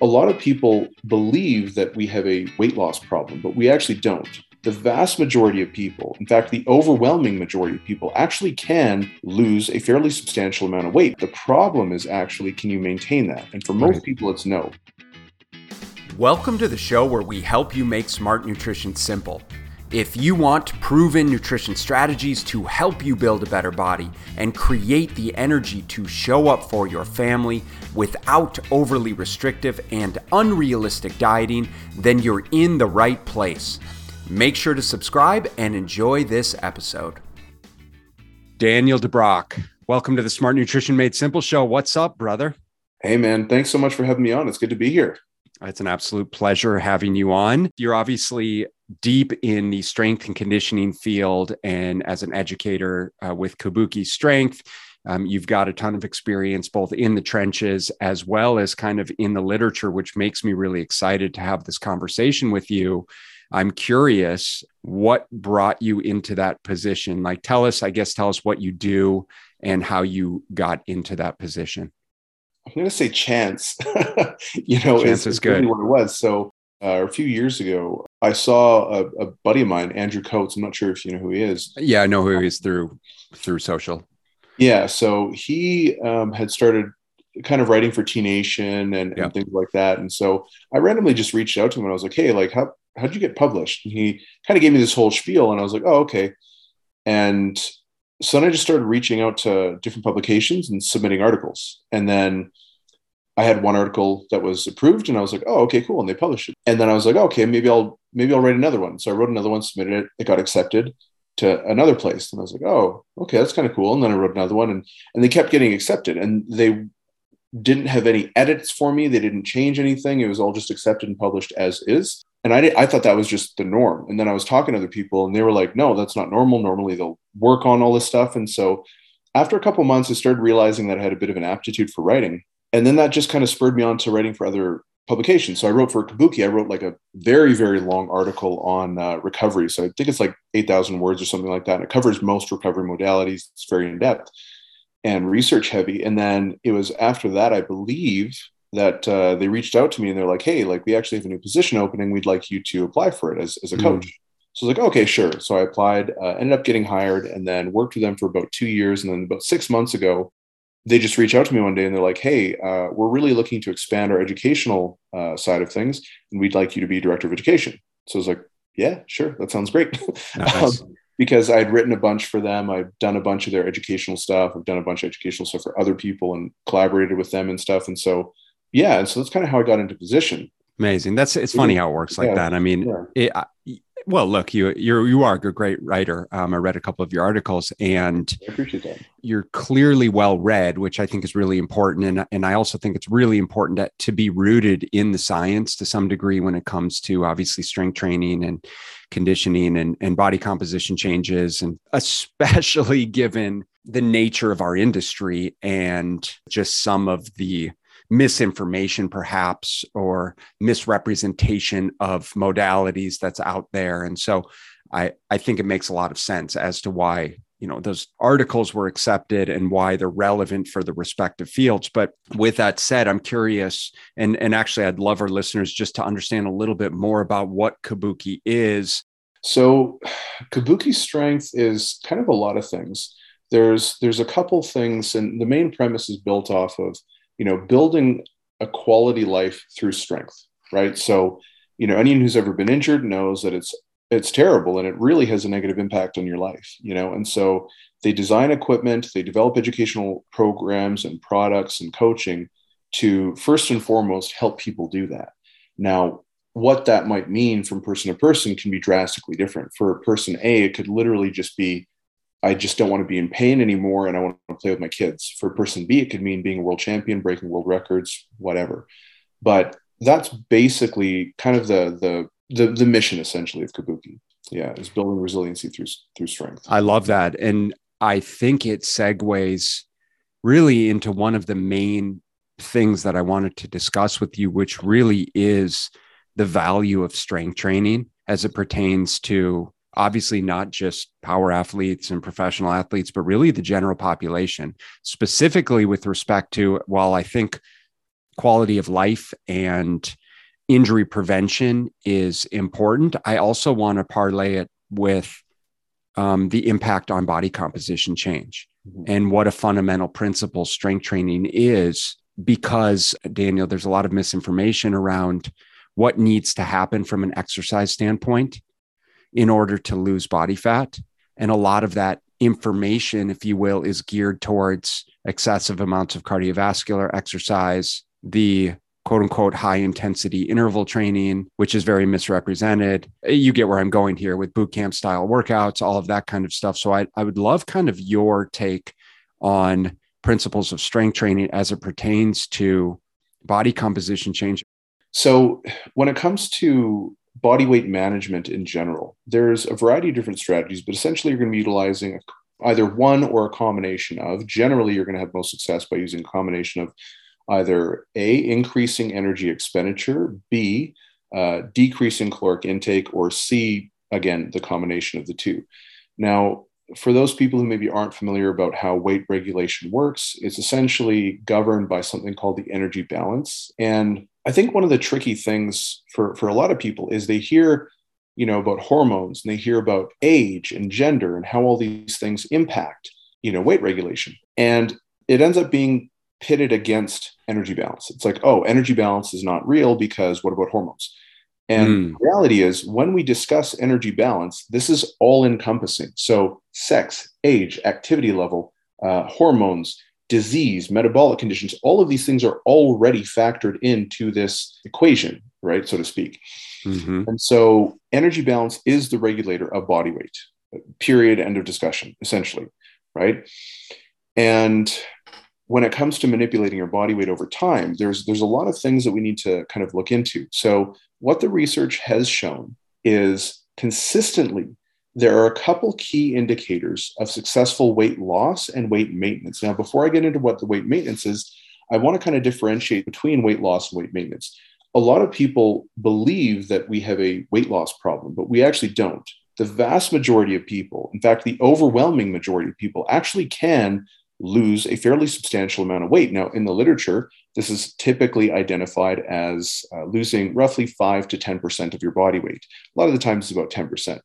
a lot of people believe that we have a weight loss problem, but we actually don't. The vast majority of people, in fact, the overwhelming majority of people, actually can lose a fairly substantial amount of weight. The problem is actually, can you maintain that? And for most right. people, it's no. Welcome to the show where we help you make smart nutrition simple. If you want proven nutrition strategies to help you build a better body and create the energy to show up for your family without overly restrictive and unrealistic dieting, then you're in the right place. Make sure to subscribe and enjoy this episode. Daniel DeBrocke, welcome to the Smart Nutrition Made Simple show. What's up, brother? Hey, man. Thanks so much for having me on. It's good to be here. It's an absolute pleasure having you on. You're obviously deep in the strength and conditioning field and as an educator uh, with Kabuki Strength. Um, you've got a ton of experience both in the trenches as well as kind of in the literature, which makes me really excited to have this conversation with you. I'm curious what brought you into that position. Like, tell us, I guess, tell us what you do and how you got into that position. I'm going to say chance. you know, chance is, is good. Really what it was. So, uh, a few years ago, I saw a, a, buddy of mine, Andrew Coates. I'm not sure if you know who he is. Yeah, I know who he is through through social. Yeah, so he um, had started kind of writing for T Nation and, and, things like that. And so I randomly just reached out to him and I was like, "Hey, like how how'd you get published?" And he kind of gave me this whole spiel, and I was like, "Oh, okay." And so then I just started reaching out to different publications and submitting articles, and then I had one article that was approved, and I was like, "Oh, okay, cool," and they published it. And then I was like, "Okay, maybe I'll maybe I'll write another one." So I wrote another one, submitted it, it got accepted to another place, and I was like, "Oh, okay, that's kind of cool." And then I wrote another one, and and they kept getting accepted, and they didn't have any edits for me. They didn't change anything. It was all just accepted and published as is. And I, did, I thought that was just the norm. And then I was talking to other people, and they were like, "No, that's not normal. Normally they'll work on all this stuff." And so after a couple months, I started realizing that I had a bit of an aptitude for writing and then that just kind of spurred me on to writing for other publications. So I wrote for Kabuki. I wrote like a very, very long article on uh, recovery. So I think it's like 8,000 words or something like that. And it covers most recovery modalities. It's very in depth and research heavy. And then it was after that, I believe, that uh, they reached out to me and they're like, hey, like we actually have a new position opening. We'd like you to apply for it as, as a hmm. coach. So I was like, okay, sure. So I applied, uh, ended up getting hired, and then worked with them for about two years. And then about six months ago, they just reach out to me one day and they're like, "Hey, uh, we're really looking to expand our educational uh, side of things, and we'd like you to be director of education." So I was like, "Yeah, sure, that sounds great." Nice. um, because I'd written a bunch for them, I've done a bunch of their educational stuff, I've done a bunch of educational stuff for other people, and collaborated with them and stuff. And so, yeah, and so that's kind of how I got into position. Amazing. That's it's funny how it works like yeah. that. I mean, yeah. it, well, look, you you're you are a great writer. Um, I read a couple of your articles, and I appreciate that. You're clearly well read, which I think is really important, and and I also think it's really important to, to be rooted in the science to some degree when it comes to obviously strength training and conditioning and and body composition changes, and especially given the nature of our industry and just some of the misinformation perhaps or misrepresentation of modalities that's out there. And so i i think it makes a lot of sense as to why you know those articles were accepted and why they're relevant for the respective fields. But with that said i'm curious and and actually i'd love our listeners just to understand a little bit more about what kabuki is. So kabuki strength is kind of a lot of things. There's there's a couple things and the main premise is built off of you know, building a quality life through strength, right? So, you know, anyone who's ever been injured knows that it's it's terrible and it really has a negative impact on your life, you know. And so they design equipment, they develop educational programs and products and coaching to first and foremost help people do that. Now, what that might mean from person to person can be drastically different. For person A, it could literally just be I just don't want to be in pain anymore and I want to play with my kids. For person B, it could mean being a world champion, breaking world records, whatever. But that's basically kind of the the the, the mission essentially of Kabuki. Yeah, is building resiliency through through strength. I love that. And I think it segues really into one of the main things that I wanted to discuss with you, which really is the value of strength training as it pertains to obviously not just power athletes and professional athletes, but really the general population, specifically with respect to, while I think quality of life and injury prevention is important. I also want to parlay it with um, the impact on body composition change mm-hmm. and what a fundamental principle strength training is. Because, Daniel, there's a lot of misinformation around what needs to happen from an exercise standpoint in order to lose body fat. And a lot of that information, if you will, is geared towards excessive amounts of cardiovascular exercise, the quote unquote high intensity interval training, which is very misrepresented. You get where I'm going here with boot camp style workouts, all of that kind of stuff. So I, I would love kind of your take on principles of strength training as it pertains to body composition change. So when it comes to body weight management in general, there's a variety of different strategies, but essentially you're going to be utilizing either one or a combination of. Generally, you're going to have most success by using a combination of either A, increasing energy expenditure, B, uh, decreasing caloric intake, or C, again, the combination of the two. Now, for those people who maybe aren't familiar about how weight regulation works, it's essentially governed by something called the energy balance. And I think one of the tricky things for, for a lot of people is they hear, you know, about hormones and they hear about age and gender and how all these things impact, you know, weight regulation. And it ends up being pitted against energy balance. It's like, oh, energy balance is not real because what about hormones? And mm. reality is, when we discuss energy balance, this is all encompassing. So, sex, age, activity level, uh, hormones, disease, metabolic conditions, all of these things are already factored into this equation, right? So to speak. Mm-hmm. And so, energy balance is the regulator of body weight, period, end of discussion, essentially, right? And when it comes to manipulating your body weight over time, there's there's a lot of things that we need to kind of look into. So what the research has shown is consistently there are a couple key indicators of successful weight loss and weight maintenance. Now, before I get into what the weight maintenance is, I want to kind of differentiate between weight loss and weight maintenance. A lot of people believe that we have a weight loss problem, but we actually don't. The vast majority of people, in fact, the overwhelming majority of people, actually can lose a fairly substantial amount of weight. Now, in the literature, this is typically identified as uh, losing roughly 5 to 10% of your body weight. A lot of the times it's about 10%.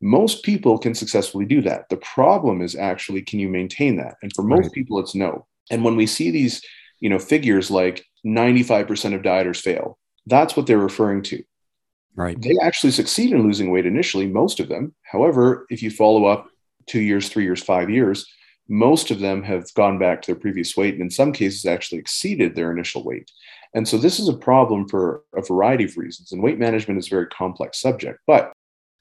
Most people can successfully do that. The problem is actually, can you maintain that? And for most right. people, it's no. And when we see these, you know, figures like 95% of dieters fail, that's what they're referring to. Right. They actually succeed in losing weight initially, most of them. However, if you follow up two years, three years, five years, most of them have gone back to their previous weight and in some cases actually exceeded their initial weight. And so this is a problem for a variety of reasons. And weight management is a very complex subject. But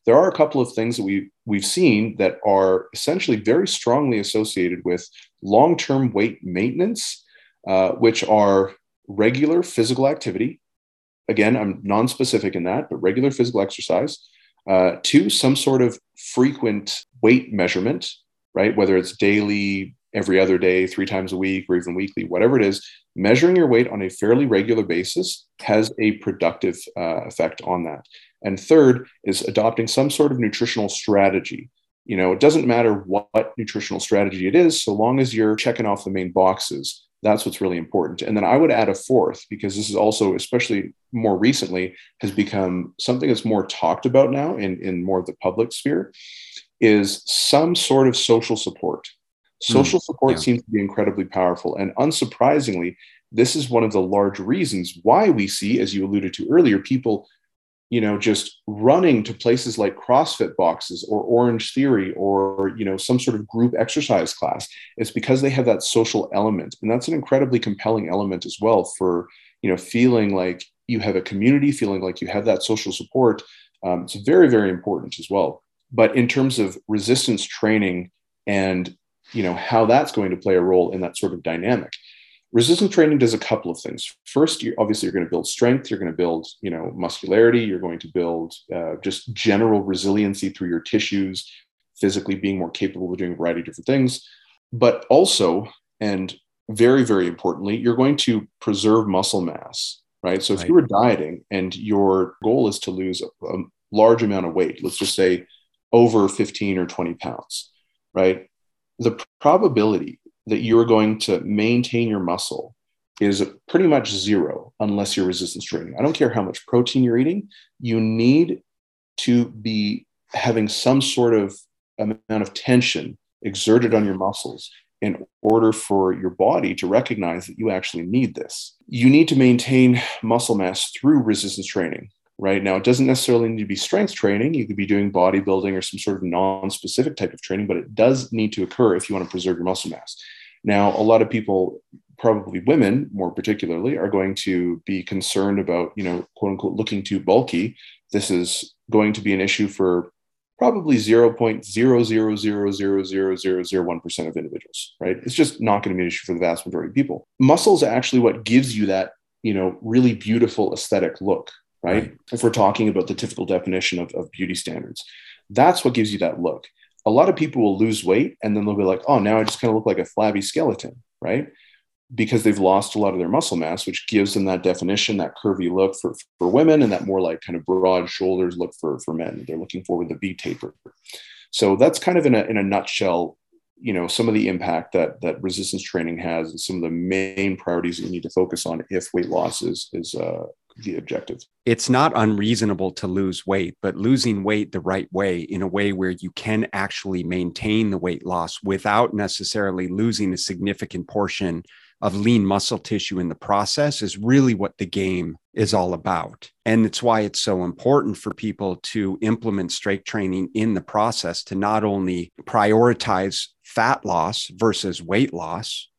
there are a couple of things that we, we've seen that are essentially very strongly associated with long term weight maintenance, uh, which are regular physical activity. Again, I'm non specific in that, but regular physical exercise. Uh, two, some sort of frequent weight measurement, right? Whether it's daily, every other day, three times a week, or even weekly, whatever it is, measuring your weight on a fairly regular basis has a productive uh, effect on that. And third is adopting some sort of nutritional strategy. You know, it doesn't matter what nutritional strategy it is, so long as you're checking off the main boxes. That's what's really important. And then I would add a fourth, because this is also, especially more recently, has become something that's more talked about now in, in more of the public sphere, is some sort of social support. Social mm, support yeah. seems to be incredibly powerful. And unsurprisingly, this is one of the large reasons why we see, as you alluded to earlier, people, you know, just running to places like CrossFit boxes or Orange Theory or, you know, some sort of group exercise class. It's because they have that social element. And that's an incredibly compelling element as well for, you know, feeling like you have a community, feeling like you have that social support. Um, it's very, very important as well. But in terms of resistance training and you know how that's going to play a role in that sort of dynamic, resistance training does a couple of things. First, you obviously you're going to build strength. You're going to build you know muscularity. You're going to build uh, just general resiliency through your tissues, physically being more capable of doing a variety of different things. But also, and very very importantly, you're going to preserve muscle mass. Right. So if right. you were dieting and your goal is to lose a, a large amount of weight, let's just say over 15 or 20 pounds, right? The probability that you're going to maintain your muscle is pretty much zero unless you're resistance training. I don't care how much protein you're eating, you need to be having some sort of amount of tension exerted on your muscles in order for your body to recognize that you actually need this. You need to maintain muscle mass through resistance training. Right now, it doesn't necessarily need to be strength training. You could be doing bodybuilding or some sort of non specific type of training, but it does need to occur if you want to preserve your muscle mass. Now, a lot of people, probably women more particularly, are going to be concerned about, you know, quote unquote, looking too bulky. This is going to be an issue for probably 0.0000001% of individuals, right? It's just not going to be an issue for the vast majority of people. Muscle is actually what gives you that, you know, really beautiful aesthetic look, right? If we're talking about the typical definition of, of beauty standards, that's what gives you that look. A lot of people will lose weight and then they'll be like, oh, now I just kind of look like a flabby skeleton, right? because they've lost a lot of their muscle mass, which gives them that definition, that curvy look for, for women, and that more like kind of broad shoulders look for, for men. They're looking for with V taper. So that's kind of in a, in a nutshell, you know, some of the impact that, that resistance training has and some of the main priorities that you need to focus on if weight loss is, is uh, the objective. It's not unreasonable to lose weight, but losing weight the right way in a way where you can actually maintain the weight loss without necessarily losing a significant portion of lean muscle tissue in the process is really what the game is all about. And it's why it's so important for people to implement strength training in the process to not only prioritize fat loss versus weight loss,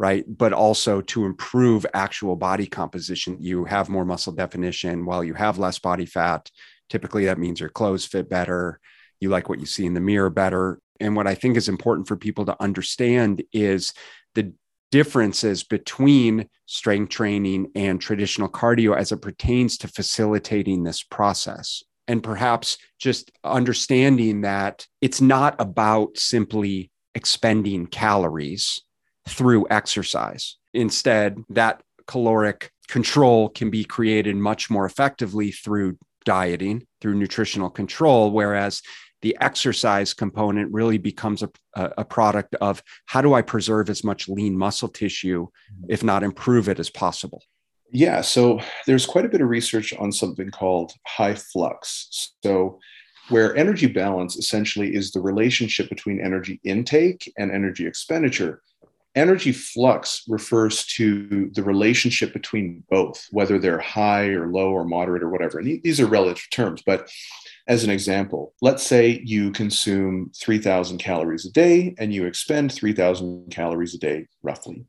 right? But also to improve actual body composition. You have more muscle definition while you have less body fat. Typically, that means your clothes fit better. You like what you see in the mirror better. And what I think is important for people to understand is the differences between strength training and traditional cardio as it pertains to facilitating this process. And perhaps just understanding that it's not about simply expending calories through exercise. Instead, that caloric control can be created much more effectively through dieting, through nutritional control, whereas the exercise component really becomes a, a product of how do I preserve as much lean muscle tissue, mm-hmm. if not improve it as possible? Yeah, so there's quite a bit of research on something called high flux. So, where energy balance essentially is the relationship between energy intake and energy expenditure. Energy flux refers to the relationship between both, whether they're high or low or moderate or whatever. And these are relative terms, but as an example, let's say you consume 3,000 calories a day and you expend 3,000 calories a day, roughly.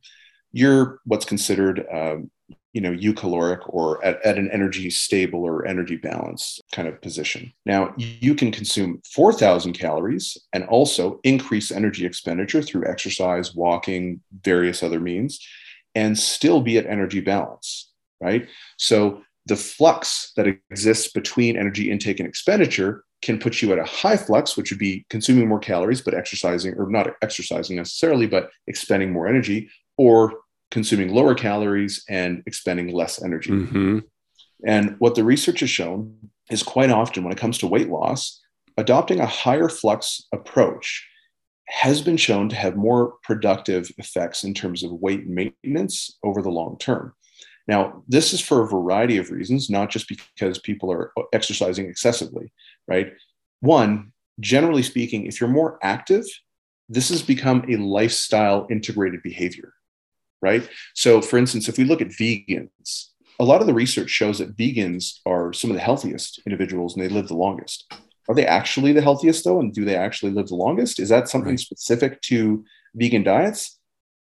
You're what's considered, um, you know, eucaloric or at, at an energy stable or energy balance kind of position. Now, you can consume 4,000 calories and also increase energy expenditure through exercise, walking, various other means, and still be at energy balance, right? So the flux that exists between energy intake and expenditure can put you at a high flux, which would be consuming more calories, but exercising, or not exercising necessarily, but expending more energy, or consuming lower calories and expending less energy. Mm-hmm. And what the research has shown is quite often when it comes to weight loss, adopting a higher flux approach has been shown to have more productive effects in terms of weight maintenance over the long term. Now, this is for a variety of reasons, not just because people are exercising excessively, right? One, generally speaking, if you're more active, this has become a lifestyle integrated behavior, right? So, for instance, if we look at vegans, a lot of the research shows that vegans are some of the healthiest individuals and they live the longest. Are they actually the healthiest though? And do they actually live the longest? Is that something right. specific to vegan diets?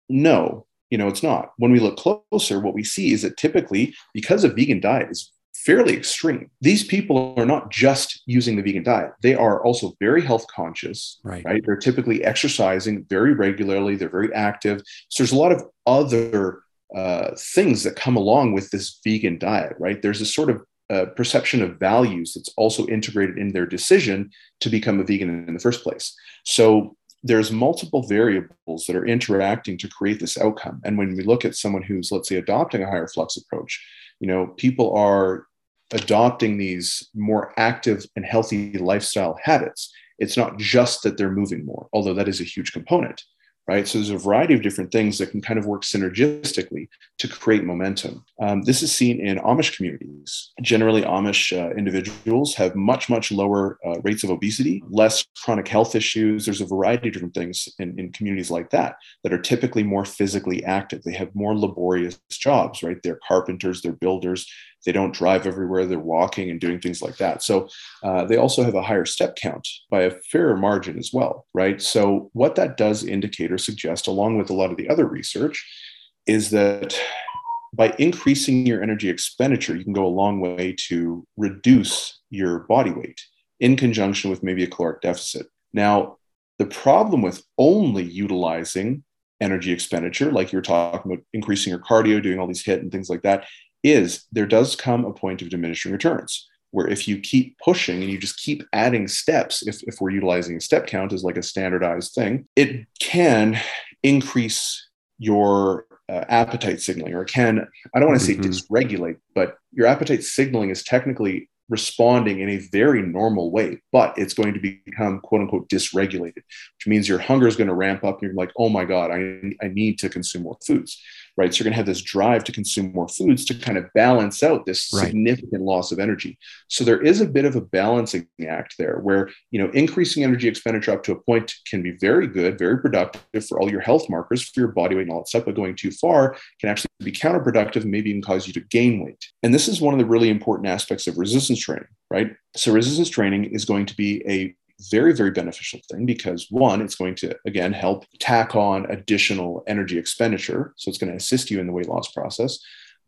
No, you know, it's not. When we look closer, what we see is that typically, because a vegan diet is fairly extreme, these people are not just using the vegan diet. They are also very health conscious, right? right? They're typically exercising very regularly. They're very active. So there's a lot of other uh, things that come along with this vegan diet, right? There's a sort of uh, perception of values that's also integrated in their decision to become a vegan in the first place. So there's multiple variables that are interacting to create this outcome. And when we look at someone who's, let's say, adopting a higher flux approach, you know, people are adopting these more active and healthy lifestyle habits. It's not just that they're moving more, although that is a huge component, right? So there's a variety of different things that can kind of work synergistically to create momentum. Um, this is seen in Amish communities. Generally, Amish uh, individuals have much, much lower uh, rates of obesity, less chronic health issues. There's a variety of different things in, in communities like that that are typically more physically active. They have more laborious jobs, right? They're carpenters, they're builders, they don't drive everywhere they're walking and doing things like that. So uh, they also have a higher step count by a fairer margin as well right? So what that does indicate or suggest along with a lot of the other research is that by increasing your energy expenditure you can go a long way to reduce your body weight in conjunction with maybe a caloric deficit. Now the problem with only utilizing energy expenditure, like you're talking about increasing your cardio, doing all these HIIT and things like that, is there does come a point of diminishing returns where if you keep pushing and you just keep adding steps, if, if we're utilizing a step count as like a standardized thing, it can increase your uh, appetite signaling or can, I don't want to mm-hmm. say dysregulate, but your appetite signaling is technically responding in a very normal way, but it's going to become quote unquote dysregulated, which means your hunger is going to ramp up and you're like, oh my God, I, I need to consume more foods right? So you're going to have this drive to consume more foods to kind of balance out this right. significant loss of energy. So there is a bit of a balancing act there where, you know, increasing energy expenditure up to a point can be very good, very productive for all your health markers, for your body weight and all that stuff, but going too far can actually be counterproductive and maybe even cause you to gain weight. And this is one of the really important aspects of resistance training, right? So resistance training is going to be a very, very beneficial thing because one, it's going to, again, help tack on additional energy expenditure. So it's going to assist you in the weight loss process,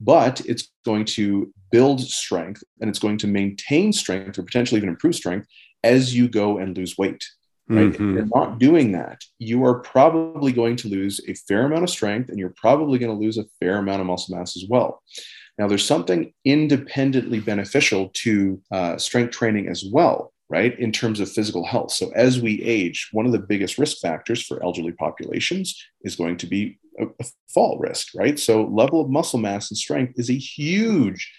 but it's going to build strength and it's going to maintain strength or potentially even improve strength as you go and lose weight. Right? Mm-hmm. If you're not doing that, you are probably going to lose a fair amount of strength and you're probably going to lose a fair amount of muscle mass as well. Now, there's something independently beneficial to uh, strength training as well right, in terms of physical health. So as we age, one of the biggest risk factors for elderly populations is going to be a, a fall risk, right? So level of muscle mass and strength is a huge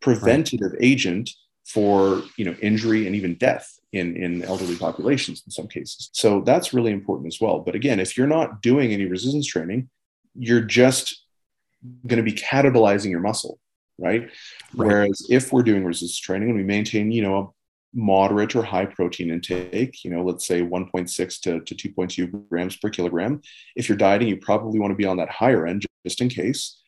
preventative right. agent for you know injury and even death in in elderly populations in some cases so that's really important as well but again if you're not doing any resistance training you're just going to be catabolizing your muscle right? right? whereas if we're doing resistance training and we maintain you know moderate or high protein intake, you know, let's say 1.6 to, to 2.2 grams per kilogram. If you're dieting, you probably want to be on that higher end just in case.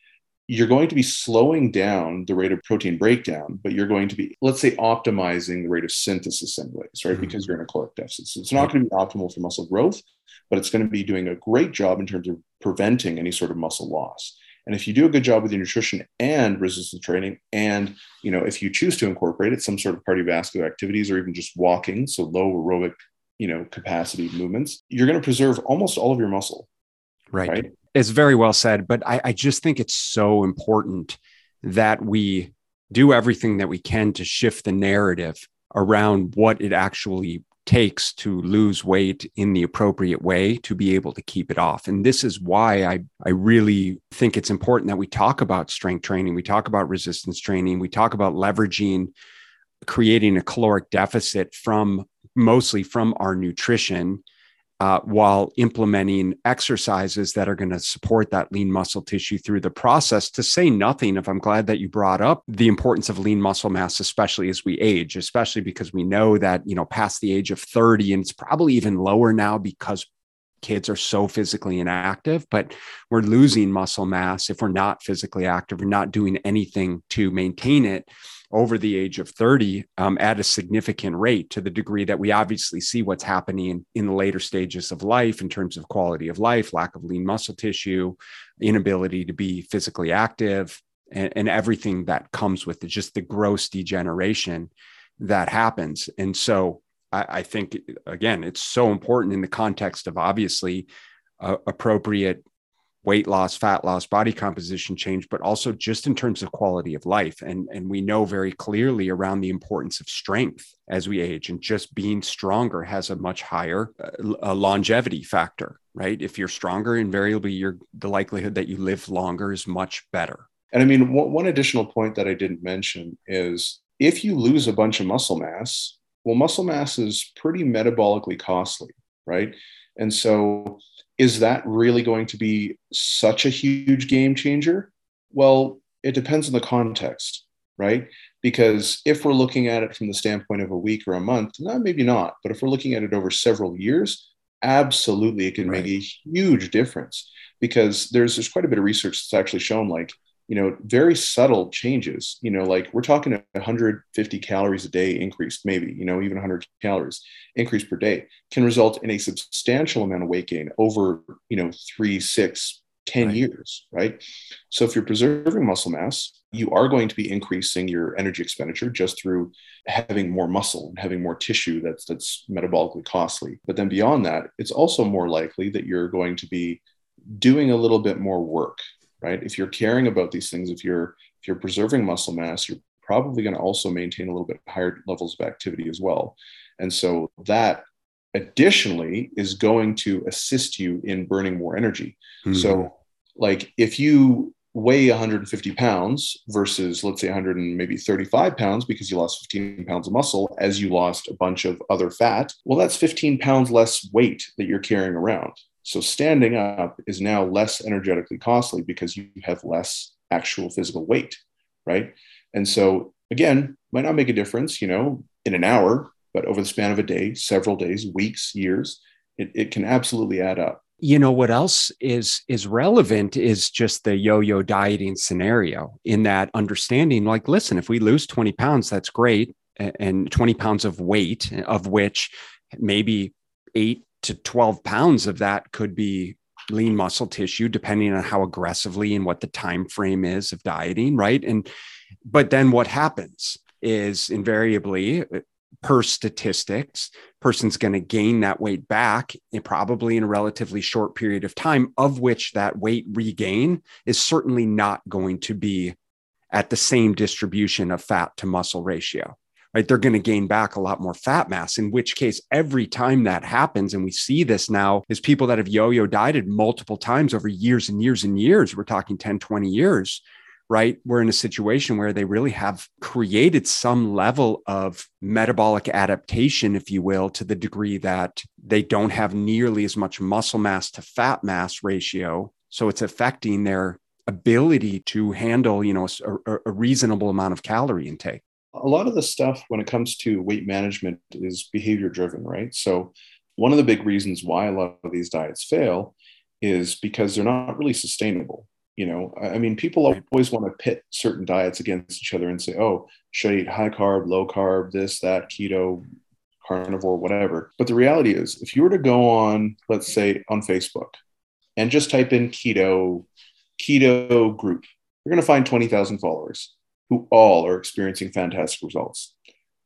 You're going to be slowing down the rate of protein breakdown, but you're going to be, let's say, optimizing the rate of synthesis anyways, right? Mm-hmm. Because you're in a caloric deficit. So it's not going to be optimal for muscle growth, but it's going to be doing a great job in terms of preventing any sort of muscle loss. And if you do a good job with your nutrition and resistance training, and you know, if you choose to incorporate it, some sort of cardiovascular activities or even just walking, so low aerobic, you know, capacity movements, you're going to preserve almost all of your muscle. Right. right? It's very well said. But I, I just think it's so important that we do everything that we can to shift the narrative around what it actually takes to lose weight in the appropriate way to be able to keep it off. And this is why I, I really think it's important that we talk about strength training, we talk about resistance training, we talk about leveraging creating a caloric deficit from mostly from our nutrition uh, while implementing exercises that are going to support that lean muscle tissue through the process. To say nothing of, I'm glad that you brought up the importance of lean muscle mass, especially as we age, especially because we know that, you know, past the age of 30, and it's probably even lower now because kids are so physically inactive, but we're losing muscle mass if we're not physically active, we're not doing anything to maintain it over the age of 30 um, at a significant rate to the degree that we obviously see what's happening in the later stages of life in terms of quality of life, lack of lean muscle tissue, inability to be physically active, and, and everything that comes with it, just the gross degeneration that happens. And so I, I think, again, it's so important in the context of obviously uh, appropriate weight loss, fat loss, body composition change, but also just in terms of quality of life. And, and we know very clearly around the importance of strength as we age, and just being stronger has a much higher uh, longevity factor, right? If you're stronger, invariably, you're, the likelihood that you live longer is much better. And I mean, one additional point that I didn't mention is if you lose a bunch of muscle mass, well, muscle mass is pretty metabolically costly, right? And so, is that really going to be such a huge game changer? Well, it depends on the context, right? Because if we're looking at it from the standpoint of a week or a month, no, maybe not. But if we're looking at it over several years, absolutely it can right. make a huge difference because there's there's quite a bit of research that's actually shown like you know very subtle changes. You know like we're talking 150 calories a day increased maybe you know even 100 calories increase per day can result in a substantial amount of weight gain over you know three six 10 right. years right? So if you're preserving muscle mass you are going to be increasing your energy expenditure just through having more muscle and having more tissue that's that's metabolically costly. But then beyond that it's also more likely that you're going to be doing a little bit more work right? If you're caring about these things, if you're if you're preserving muscle mass, you're probably going to also maintain a little bit higher levels of activity as well. And so that additionally is going to assist you in burning more energy. Mm-hmm. So like if you weigh 150 pounds versus let's say 100 and maybe 35 pounds because you lost 15 pounds of muscle as you lost a bunch of other fat well that's 15 pounds less weight that you're carrying around so standing up is now less energetically costly because you have less actual physical weight, right? And so again, might not make a difference, you know, in an hour, but over the span of a day, several days, weeks, years, it, it can absolutely add up. You know what else is is relevant is just the yo-yo dieting scenario in that understanding like listen if we lose 20 pounds that's great and 20 pounds of weight of which maybe 8 to 12 pounds of that could be lean muscle tissue depending on how aggressively and what the time frame is of dieting right? And but then what happens is invariably uh, per statistics person's going to gain that weight back in probably in a relatively short period of time of which that weight regain is certainly not going to be at the same distribution of fat to muscle ratio right? They're going to gain back a lot more fat mass, in which case, every time that happens, and we see this now, is people that have yo yo dieted multiple times over years and years and years, we're talking 10, 20 years, right? We're in a situation where they really have created some level of metabolic adaptation, if you will, to the degree that they don't have nearly as much muscle mass to fat mass ratio. So it's affecting their ability to handle, you know, a, a reasonable amount of calorie intake a lot of the stuff when it comes to weight management is behavior driven, right? So, one of the big reasons why a lot of these diets fail is because they're not really sustainable. You know, I mean, people always want to pit certain diets against each other and say, oh, should I eat high carb, low carb, this, that, keto, carnivore, whatever. But the reality is, if you were to go on, let's say on Facebook and just type in keto, keto group, you're going to find 20,000 followers who all are experiencing fantastic results.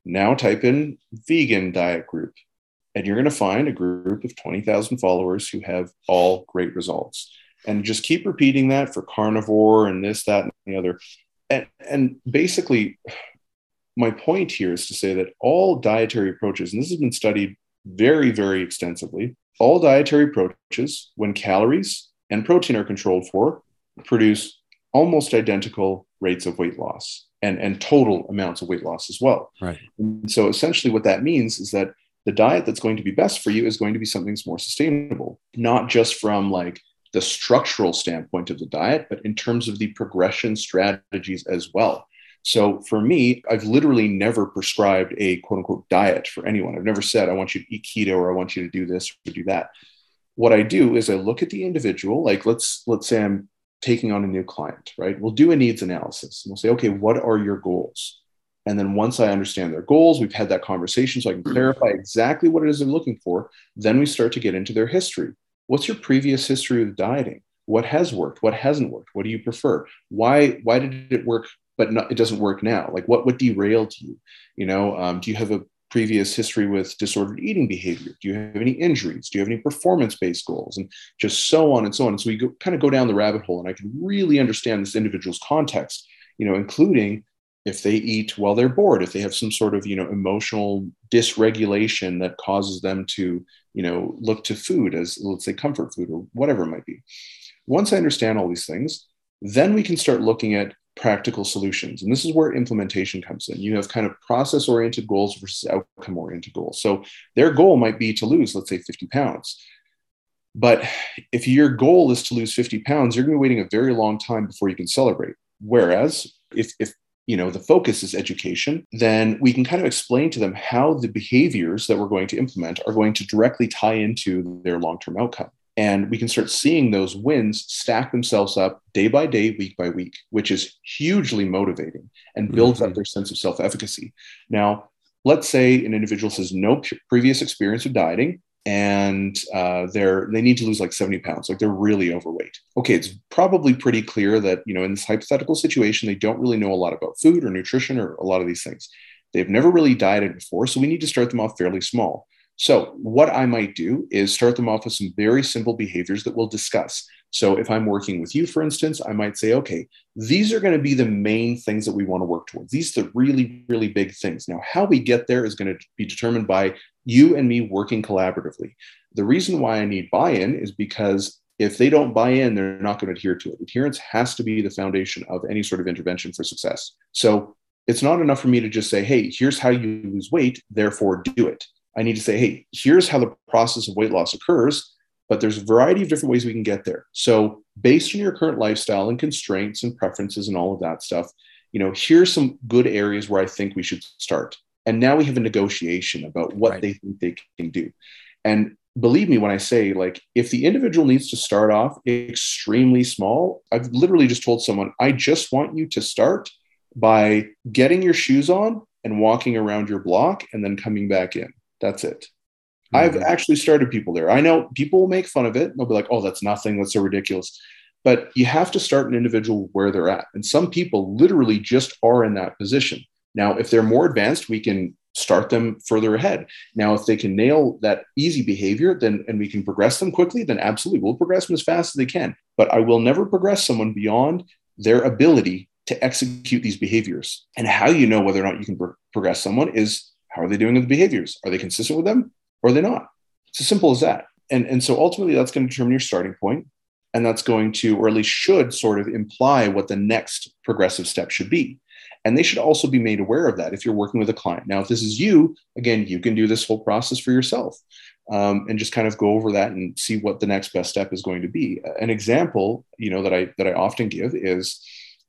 Now type in vegan diet group, and you're going to find a group of 20,000 followers who have all great results. And just keep repeating that for carnivore and this, that, and the other. And, and basically, my point here is to say that all dietary approaches, and this has been studied very, very extensively, all dietary approaches, when calories and protein are controlled for, produce almost identical rates of weight loss and, and total amounts of weight loss as well. Right. And so essentially what that means is that the diet that's going to be best for you is going to be something that's more sustainable, not just from like the structural standpoint of the diet, but in terms of the progression strategies as well. So for me, I've literally never prescribed a quote unquote diet for anyone. I've never said, I want you to eat keto or I want you to do this or do that. What I do is I look at the individual, like let's let's say I'm taking on a new client, right? We'll do a needs analysis and we'll say, okay, what are your goals? And then once I understand their goals, we've had that conversation so I can clarify exactly what it is they're looking for. Then we start to get into their history. What's your previous history with dieting? What has worked? What hasn't worked? What do you prefer? Why why did it work but not, it doesn't work now? Like what what derailed you? You know, um, do you have a previous history with disordered eating behavior? Do you have any injuries? Do you have any performance based goals? And just so on and so on. And so we go, kind of go down the rabbit hole, and I can really understand this individual's context, you know, including if they eat while they're bored, if they have some sort of, you know, emotional dysregulation that causes them to, you know, look to food as, let's say, comfort food or whatever it might be. Once I understand all these things, then we can start looking at practical solutions. And this is where implementation comes in. You have kind of process oriented goals versus outcome oriented goals. So their goal might be to lose, let's say, 50 pounds. But if your goal is to lose 50 pounds, you're going to be waiting a very long time before you can celebrate. Whereas if, if you know the focus is education then we can kind of explain to them how the behaviors that we're going to implement are going to directly tie into their long-term outcome and we can start seeing those wins stack themselves up day by day week by week which is hugely motivating and builds mm-hmm. up their sense of self-efficacy. Now let's say an individual has no previous experience of dieting and uh, they're they need to lose like 70 pounds like they're really overweight. Okay it's probably pretty clear that you know in this hypothetical situation they don't really know a lot about food or nutrition or a lot of these things. They've never really dieted before so we need to start them off fairly small so what i might do is start them off with some very simple behaviors that we'll discuss so if i'm working with you for instance i might say okay these are going to be the main things that we want to work towards these are the really really big things now how we get there is going to be determined by you and me working collaboratively. The reason why I need buy in is because if they don't buy in, they're not going to adhere to it. Adherence has to be the foundation of any sort of intervention for success. So it's not enough for me to just say, hey, here's how you lose weight, therefore do it. I need to say, hey, here's how the process of weight loss occurs, but there's a variety of different ways we can get there. So based on your current lifestyle and constraints and preferences and all of that stuff, you know, here's some good areas where I think we should start. And now we have a negotiation about what right. they think they can do. And believe me when I say, like, if the individual needs to start off extremely small, I've literally just told someone, I just want you to start by getting your shoes on and walking around your block and then coming back in. That's it. Mm-hmm. I've actually started people there. I know people will make fun of it. They'll be like, oh, that's nothing. That's so ridiculous. But you have to start an individual where they're at. And some people literally just are in that position. Now, if they're more advanced, we can start them further ahead. Now, if they can nail that easy behavior, then and we can progress them quickly, then absolutely we'll progress them as fast as they can. But I will never progress someone beyond their ability to execute these behaviors. And how you know whether or not you can pro- progress someone is how are they doing with the behaviors? Are they consistent with them or are they not? It's as simple as that. And, and so ultimately, that's going to determine your starting point, And that's going to, or at least should, sort of imply what the next progressive step should be. And they should also be made aware of that if you're working with a client. Now, if this is you, again, you can do this whole process for yourself um, and just kind of go over that and see what the next best step is going to be. An example, you know, that I that I often give is,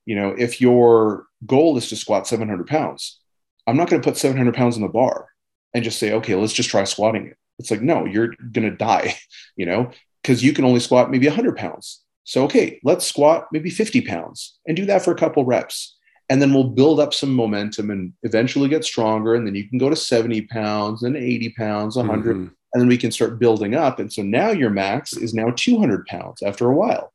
you know, if your goal is to squat 700 pounds, I'm not going to put 700 pounds on the bar and just say, okay, let's just try squatting it. It's like, no, you're going to die, you know, because you can only squat maybe 100 pounds. So, okay, let's squat maybe 50 pounds and do that for a couple reps and then we'll build up some momentum and eventually get stronger and then you can go to 70 pounds and 80 pounds 100 mm-hmm. and then we can start building up and so now your max is now 200 pounds after a while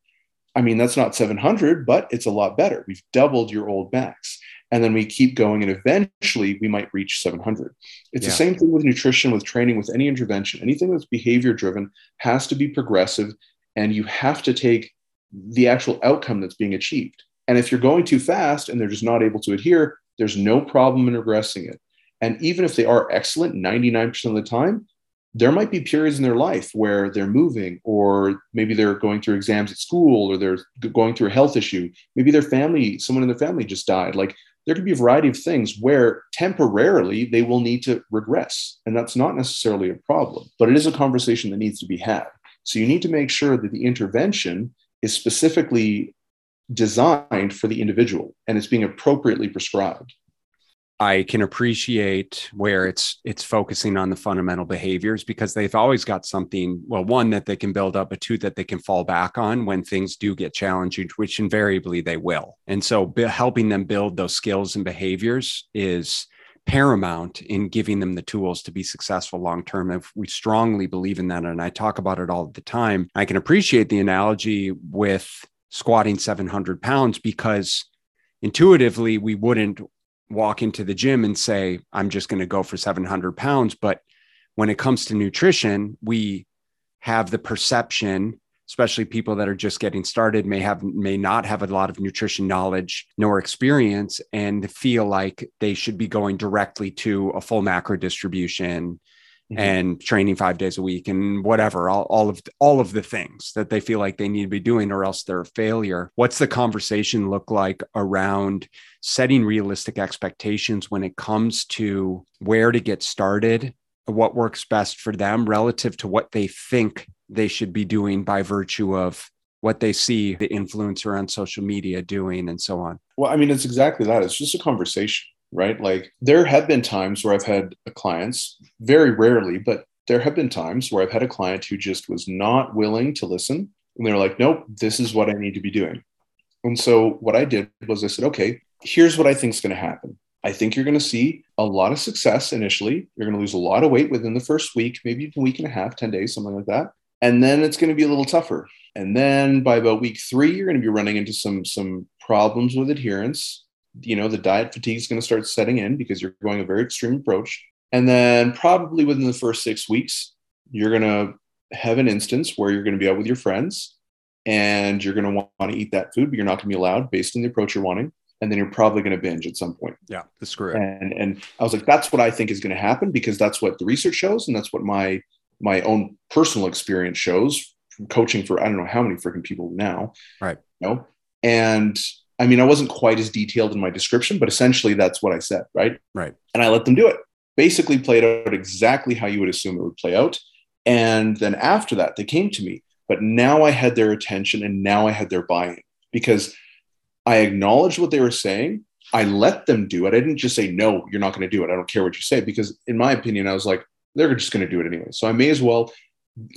i mean that's not 700 but it's a lot better we've doubled your old max and then we keep going and eventually we might reach 700 it's yeah. the same thing with nutrition with training with any intervention anything that's behavior driven has to be progressive and you have to take the actual outcome that's being achieved and if you're going too fast and they're just not able to adhere, there's no problem in regressing it. And even if they are excellent 99% of the time, there might be periods in their life where they're moving, or maybe they're going through exams at school, or they're going through a health issue. Maybe their family, someone in their family just died. Like there could be a variety of things where temporarily they will need to regress. And that's not necessarily a problem, but it is a conversation that needs to be had. So you need to make sure that the intervention is specifically designed for the individual and it's being appropriately prescribed. I can appreciate where it's it's focusing on the fundamental behaviors because they've always got something well one that they can build up but two that they can fall back on when things do get challenging which invariably they will. And so helping them build those skills and behaviors is paramount in giving them the tools to be successful long term. If we strongly believe in that and I talk about it all the time. I can appreciate the analogy with squatting 700 pounds because intuitively we wouldn't walk into the gym and say, I'm just going to go for 700 pounds. But when it comes to nutrition, we have the perception, especially people that are just getting started, may have may not have a lot of nutrition knowledge nor experience, and feel like they should be going directly to a full macro distribution mm-hmm. and training five days a week and whatever, all, all of all of the things that they feel like they need to be doing, or else they're a failure. What's the conversation look like around setting realistic expectations when it comes to where to get started what works best for them relative to what they think they should be doing by virtue of what they see the influencer on social media doing and so on. Well, I mean, it's exactly that. It's just a conversation, right? Like there have been times where I've had clients, very rarely, but there have been times where I've had a client who just was not willing to listen. And they're like, nope, this is what I need to be doing. And so what I did was I said, okay, here's what I think is going to happen. I think you're going to see a lot of success initially. You're going to lose a lot of weight within the first week, maybe a week and a half, 10 days, something like that. And then it's going to be a little tougher. And then by about week three, you're going to be running into some, some problems with adherence. You know, the diet fatigue is going to start setting in because you're going a very extreme approach. And then probably within the first six weeks, you're going to have an instance where you're going to be out with your friends and you're going to want to eat that food, but you're not going to be allowed based on the approach you're wanting and then you're probably going to binge at some point. Yeah, the screw And and I was like, that's what I think is going to happen because that's what the research shows, and that's what my my own personal experience shows from coaching for I don't know how many freaking people now. Right. You know, and I mean, I wasn't quite as detailed in my description, but essentially that's what I said. Right. Right. And I let them do it. Basically, played out exactly how you would assume it would play out. And then after that, they came to me. But now I had their attention, and now I had their buy-in because I acknowledged what they were saying. I let them do it. I didn't just say, no, you're not going to do it. I don't care what you say. Because in my opinion, I was like, they're just going to do it anyway. So I may as well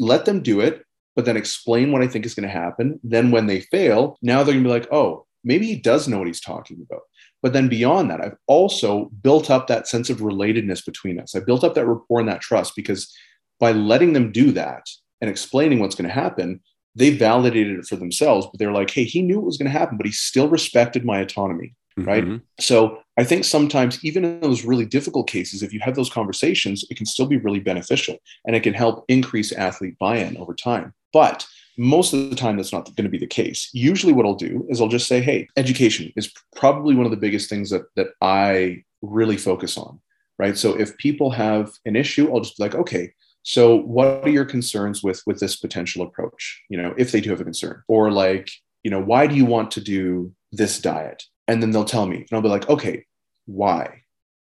let them do it, but then explain what I think is going to happen. Then when they fail, now they're going to be like, oh, maybe he does know what he's talking about. But then beyond that, I've also built up that sense of relatedness between us. I built up that rapport and that trust because by letting them do that and explaining what's going to happen, they validated it for themselves, but they're like, hey, he knew it was going to happen, but he still respected my autonomy. Mm-hmm. Right. So I think sometimes, even in those really difficult cases, if you have those conversations, it can still be really beneficial and it can help increase athlete buy in over time. But most of the time, that's not going to be the case. Usually, what I'll do is I'll just say, hey, education is probably one of the biggest things that, that I really focus on. Right. So if people have an issue, I'll just be like, okay, so what are your concerns with with this potential approach? You know, if they do have a concern, or like, you know, why do you want to do this diet? And then they'll tell me, and I'll be like, okay, why?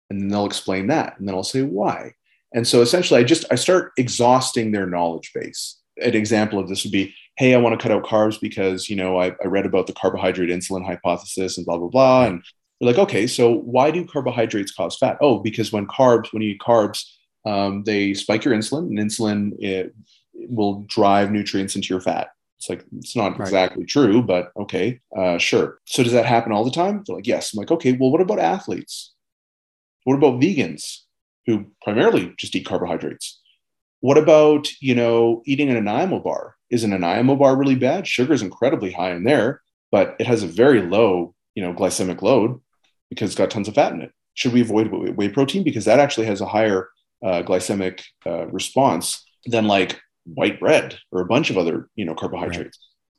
And then they'll explain that, and then I'll say why. And so essentially, I just I start exhausting their knowledge base. An example of this would be, hey, I want to cut out carbs because you know I, I read about the carbohydrate insulin hypothesis and blah blah blah. And they're like, okay, so why do carbohydrates cause fat? Oh, because when carbs, when you eat carbs, um, they spike your insulin, and insulin it, will drive nutrients into your fat. It's like it's not right. exactly true, but okay, uh, sure. So does that happen all the time? They're like, yes. I'm like, okay. Well, what about athletes? What about vegans who primarily just eat carbohydrates? What about you know eating an Nanaimo bar? Is an Nanaimo bar really bad? Sugar is incredibly high in there, but it has a very low you know glycemic load because it's got tons of fat in it. Should we avoid whey protein because that actually has a higher uh, glycemic uh, response than like white bread or a bunch of other you know carbohydrates right.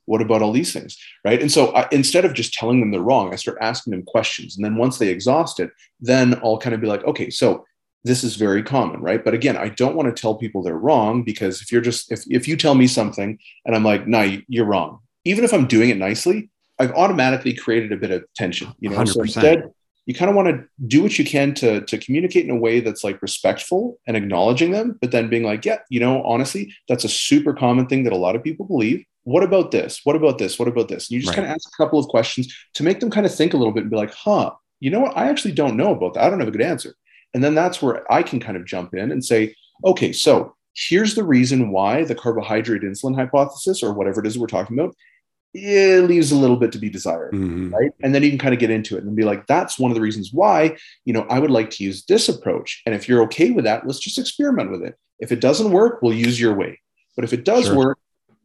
what about all these things right and so I, instead of just telling them they're wrong i start asking them questions and then once they exhaust it then i'll kind of be like okay so this is very common right but again i don't want to tell people they're wrong because if you're just if, if you tell me something and i'm like no you're wrong even if i'm doing it nicely i've automatically created a bit of tension you know 100%. so instead you kind of want to do what you can to, to communicate in a way that's like respectful and acknowledging them, but then being like, yeah, you know, honestly, that's a super common thing that a lot of people believe. What about this? What about this? What about this? And you just right. kind of ask a couple of questions to make them kind of think a little bit and be like, huh, you know what? I actually don't know about that. I don't have a good answer. And then that's where I can kind of jump in and say, okay, so here's the reason why the carbohydrate insulin hypothesis or whatever it is we're talking about it leaves a little bit to be desired mm-hmm. right? And then you can kind of get into it and be like that's one of the reasons why you know i would like to use this approach. And if you're okay with that let's just experiment with it. If it doesn't work we'll use your way. But if it does sure. work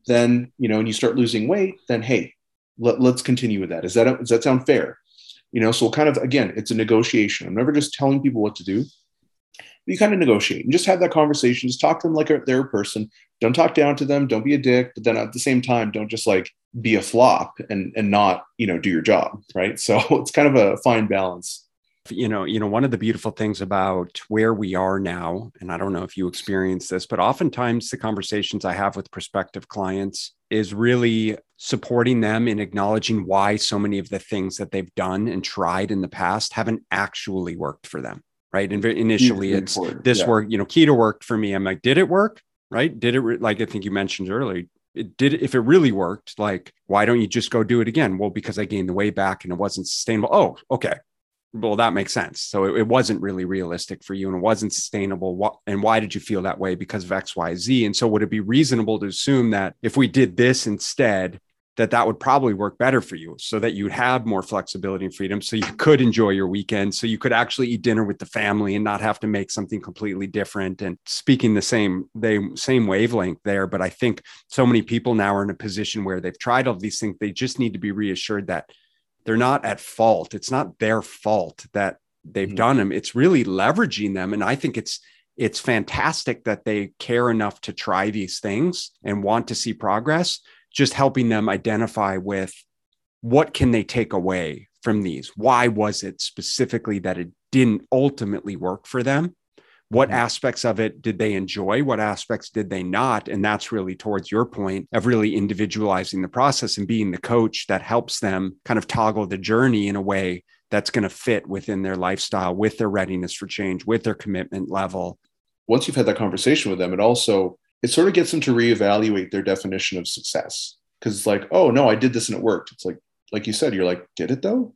then you know and you start losing weight then hey let, us continue with that. Is that does that sound fair you know so kind of again it's a negotiation i'm never just telling people what to do you kind of negotiate and just have that conversation. Just talk to them like they're a person. Don't talk down to them. Don't be a dick. But then at the same time, don't just like be a flop and and not you know do your job. Right. So it's kind of a fine balance. You know, you know, one of the beautiful things about where we are now, and I don't know if you experience this, but oftentimes the conversations I have with prospective clients is really supporting them in acknowledging why so many of the things that they've done and tried in the past haven't actually worked for them right? And initially, it's this yeah. work. You know, keto worked for me. I'm like, did it work? Right? Did it? Re- like I think you mentioned earlier. It did. If it really worked, like, why don't you just go do it again? Well, because I gained the weight back and it wasn't sustainable. Oh, okay. Well, that makes sense. So it, it wasn't really realistic for you and it wasn't sustainable. What, and why did you feel that way? Because of X, Y, Z. And so would it be reasonable to assume that if we did this instead, that that would probably work better for you so that you'd have more flexibility and freedom so you could enjoy your weekend so you could actually eat dinner with the family and not have to make something completely different and speaking the same they same wavelength there but i think so many people now are in a position where they've tried all these things they just need to be reassured that they're not at fault. It's not their fault that they've mm-hmm. done them it's really leveraging them and i think it's it's fantastic that they care enough to try these things and want to see progress just helping them identify with what can they take away from these? Why was it specifically that it didn't ultimately work for them what mm-hmm. aspects of it did they enjoy? What aspects did they not? And that's really towards your point of really individualizing the process and being the coach that helps them kind of toggle the journey in a way that's going to fit within their lifestyle with their readiness for change with their commitment level. Once you've had that conversation with them it also it sort of gets them to reevaluate their definition of success. Because it's like oh no i did this and it worked. It's like like you said you're like did it though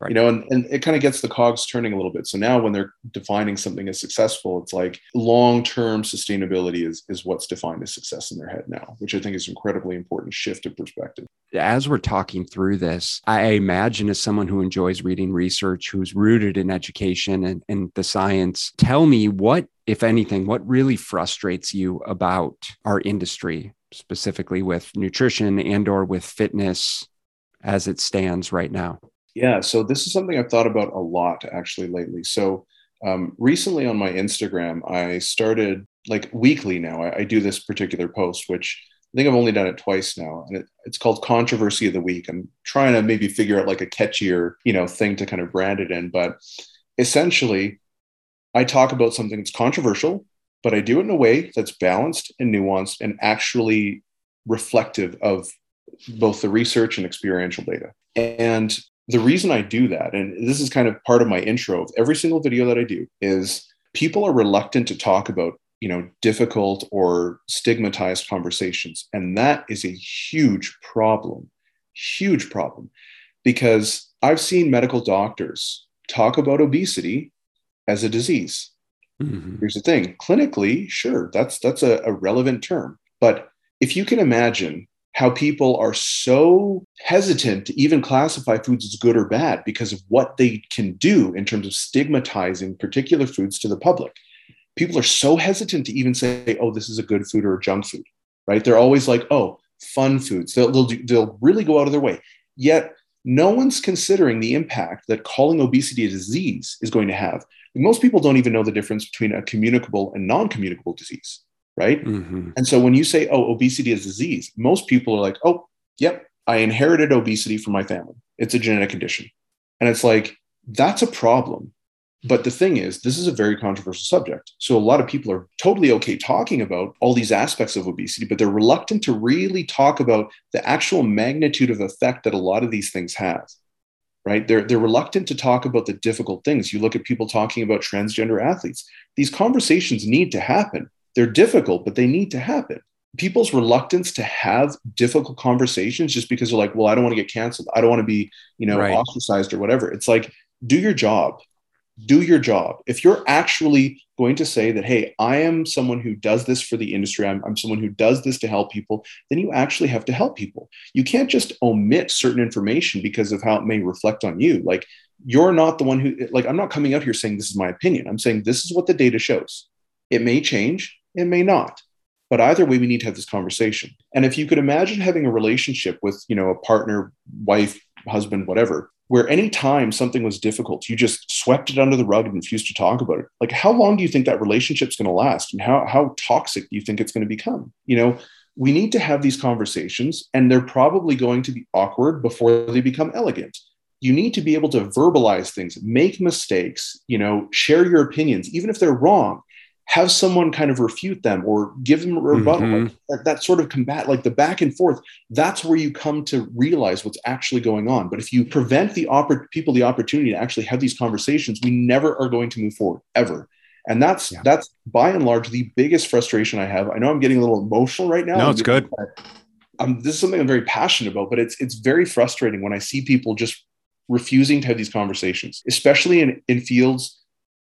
right. you know and, and it kind of gets the cogs turning a little bit so now when they're defining something as successful it's like long-term sustainability is is what's defined as success in their head now which i think is incredibly important shift of perspective as we're talking through this i imagine as someone who enjoys reading research who's rooted in education and, and the science tell me what if anything, what really frustrates you about our industry, specifically with nutrition and or with fitness as it stands right now? Yeah, so this is something I've thought about a lot actually lately. So um, recently on my Instagram, I started like weekly now. I, I, do this particular post, which I think I've only done it twice now, and it, it's called Controversy of the Week. I'm trying to maybe figure out like a catchier, you know, thing to kind of brand it in, but essentially I talk about something that's controversial, but I do it in a way that's balanced and nuanced and actually reflective of both the research and experiential data. And the reason I do that, and this is kind of part of my intro of every single video that I do, is people are reluctant to talk about you know difficult or stigmatized conversations and that is a huge problem huge problem because i've seen medical doctors talk about obesity as a disease. Mm-hmm. Here's the thing clinically, sure, that's, that's a, a relevant term. But if you can imagine how people are so hesitant to even classify foods as good or bad because of what they can do in terms of stigmatizing particular foods to the public. People are so hesitant to even say, oh, this is a good food or a junk food, right? They're always like, oh, fun foods. They'll, they'll, do, they'll really go out of their way. Yet, no one's considering the impact that calling obesity a disease is going to have most people don't even know the difference between a communicable and non-communicable disease right mm-hmm. and so when you say oh obesity is a disease most people are like oh yep i inherited obesity from my family it's a genetic condition and it's like that's a problem but the thing is this is a very controversial subject so a lot of people are totally okay talking about all these aspects of obesity but they're reluctant to really talk about the actual magnitude of effect that a lot of these things have right? They're, they're reluctant to talk about the difficult things. You look at people talking about transgender athletes. These conversations need to happen. They're difficult, but they need to happen. People's reluctance to have difficult conversations just because they're like, well, I don't want to get canceled. I don't want to be, you know, right. ostracized or whatever. It's like, do your job do your job. If you're actually going to say that, hey, I am someone who does this for the industry, I'm, I'm, someone who does this to help people, then you actually have to help people. You can't just omit certain information because of how it may reflect on you. Like, you're not the one who, like, I'm not coming out here saying this is my opinion. I'm saying this is what the data shows. It may change, it may not. But either way, we need to have this conversation. And if you could imagine having a relationship with, you know, a partner, wife, husband, whatever, where anytime something was difficult, you just swept it under the rug and refused to talk about it. Like, how long do you think that relationship's going to last? And how, how toxic do you think it's going to become? You know, we need to have these conversations, and they're probably going to be awkward before they become elegant. You need to be able to verbalize things, make mistakes, you know, share your opinions, even if they're wrong. Have someone kind of refute them or give them a rebuttal mm-hmm. like that, that, sort of combat like the back and forth that's where you come to realize what's actually going on. But if you prevent the oppor- people the opportunity to actually have these conversations we never are going to move forward ever. And that's yeah. that's by and large the biggest frustration i have. I know i'm getting a little emotional right now. No it's good. I'm, this is something i'm very passionate about but it's it's very frustrating when i see people just refusing to have these conversations especially in in fields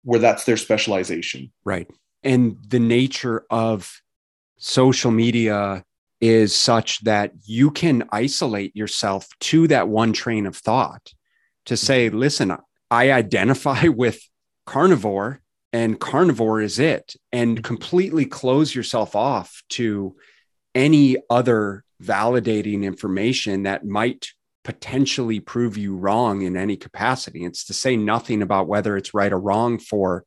where that's their specialization. Right and the nature of social media is such that you can isolate yourself to that one train of thought to mm-hmm. say listen i identify with carnivore and carnivore is it and mm-hmm. completely close yourself off to any other validating information that might potentially prove you wrong in any capacity. It's to say nothing about whether it's right or wrong for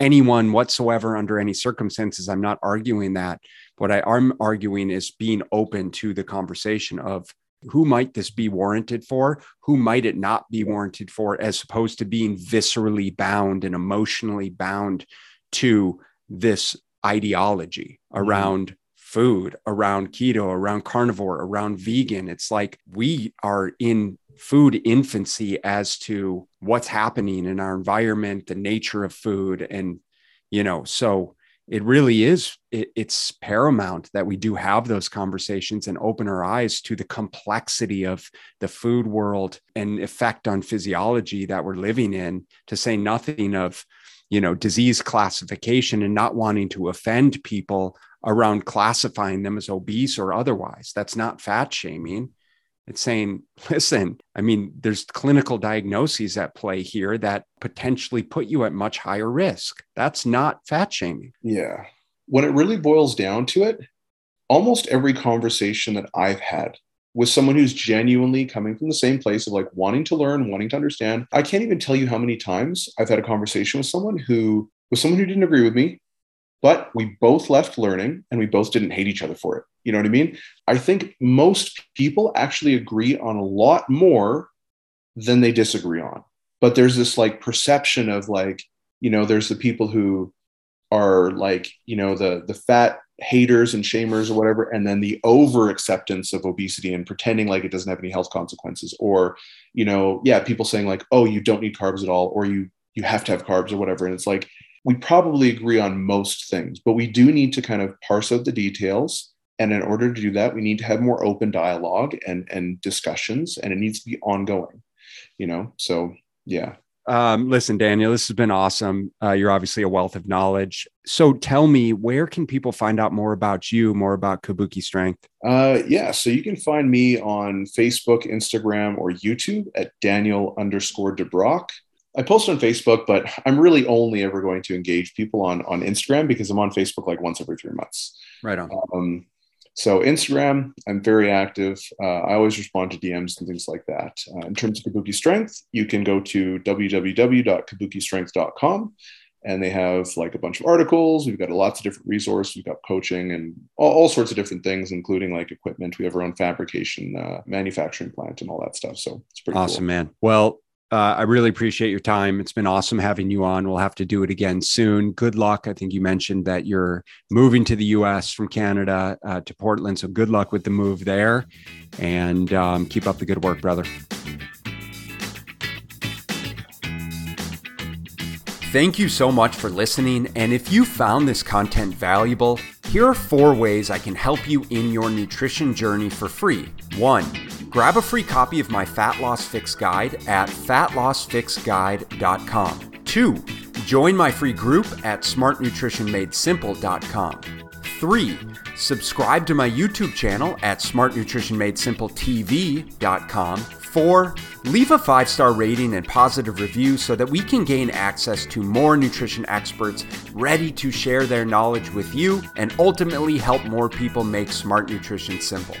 anyone whatsoever under any circumstances. I'm not arguing that. What I am arguing is being open to the conversation of who might this be warranted for? Who might it not be warranted for, as opposed to being viscerally bound and emotionally bound to this ideology mm-hmm. around food, around keto, around carnivore, around vegan. It's like we are in food infancy as to what's happening in our environment, the nature of food. And, you know, so it really is, it, it's paramount that we do have those conversations and open our eyes to the complexity of the food world and effect on physiology that we're living in, to say nothing of, you know, disease classification and not wanting to offend people around classifying them as obese or otherwise. That's not fat shaming it's saying, listen, I mean, there's clinical diagnoses at play here that potentially put you at much higher risk. That's not fat shaming. Yeah. When it really boils down to it, almost every conversation that I've had with someone who's genuinely coming from the same place of like wanting to learn, wanting to understand, I can't even tell you how many times I've had a conversation with someone who was someone who didn't agree with me, but we both left learning and we both didn't hate each other for it. You know what I mean? I think most people actually agree on a lot more than they disagree on. But there's this like perception of like, you know, there's the people who are like, you know, the the fat haters and shamers or whatever, and then the over acceptance of obesity and pretending like it doesn't have any health consequences, or, you know, yeah, people saying like, oh, you don't need carbs at all, or you you have to have carbs or whatever. And it's like we probably agree on most things, but we do need to kind of parse out the details and in order to do that, we need to have more open dialogue and, and discussions, and it needs to be ongoing, you know? So, yeah. Um, listen, Daniel, this has been awesome. Uh, you're obviously a wealth of knowledge. So tell me, where can people find out more about you, more about Kabuki Strength? Uh, yeah, so you can find me on Facebook, Instagram, or YouTube at Daniel underscore DeBrocke. I post on Facebook, but I'm really only ever going to engage people on on Instagram because I'm on Facebook like once every three months. Right on. Um, so Instagram, I'm very active. Uh, I always respond to DMs and things like that. Uh, in terms of Kabuki Strength, you can go to www.kabukistrength.com and they have like a bunch of articles. We've got lots of different resources. We've got coaching and all, all sorts of different things, including like equipment. We have our own fabrication, uh, manufacturing plant, and all that stuff. So it's pretty awesome, cool. man. Well, uh, I really appreciate your time. It's been awesome having you on. We'll have to do it again soon. Good luck. I think you mentioned that you're moving to the US from Canada uh, to Portland. So good luck with the move there and um, keep up the good work, brother. Thank you so much for listening. And if you found this content valuable, here are four ways I can help you in your nutrition journey for free. One, Grab a free copy of my Fat Loss Fix Guide at fatlossfixguide.com. Two, join my free group at smartnutritionmadesimple.com. Three, subscribe to my YouTube channel at smartnutritionmadesimpletv.com. Four, leave a five star rating and positive review so that we can gain access to more nutrition experts ready to share their knowledge with you and ultimately help more people make smart nutrition simple.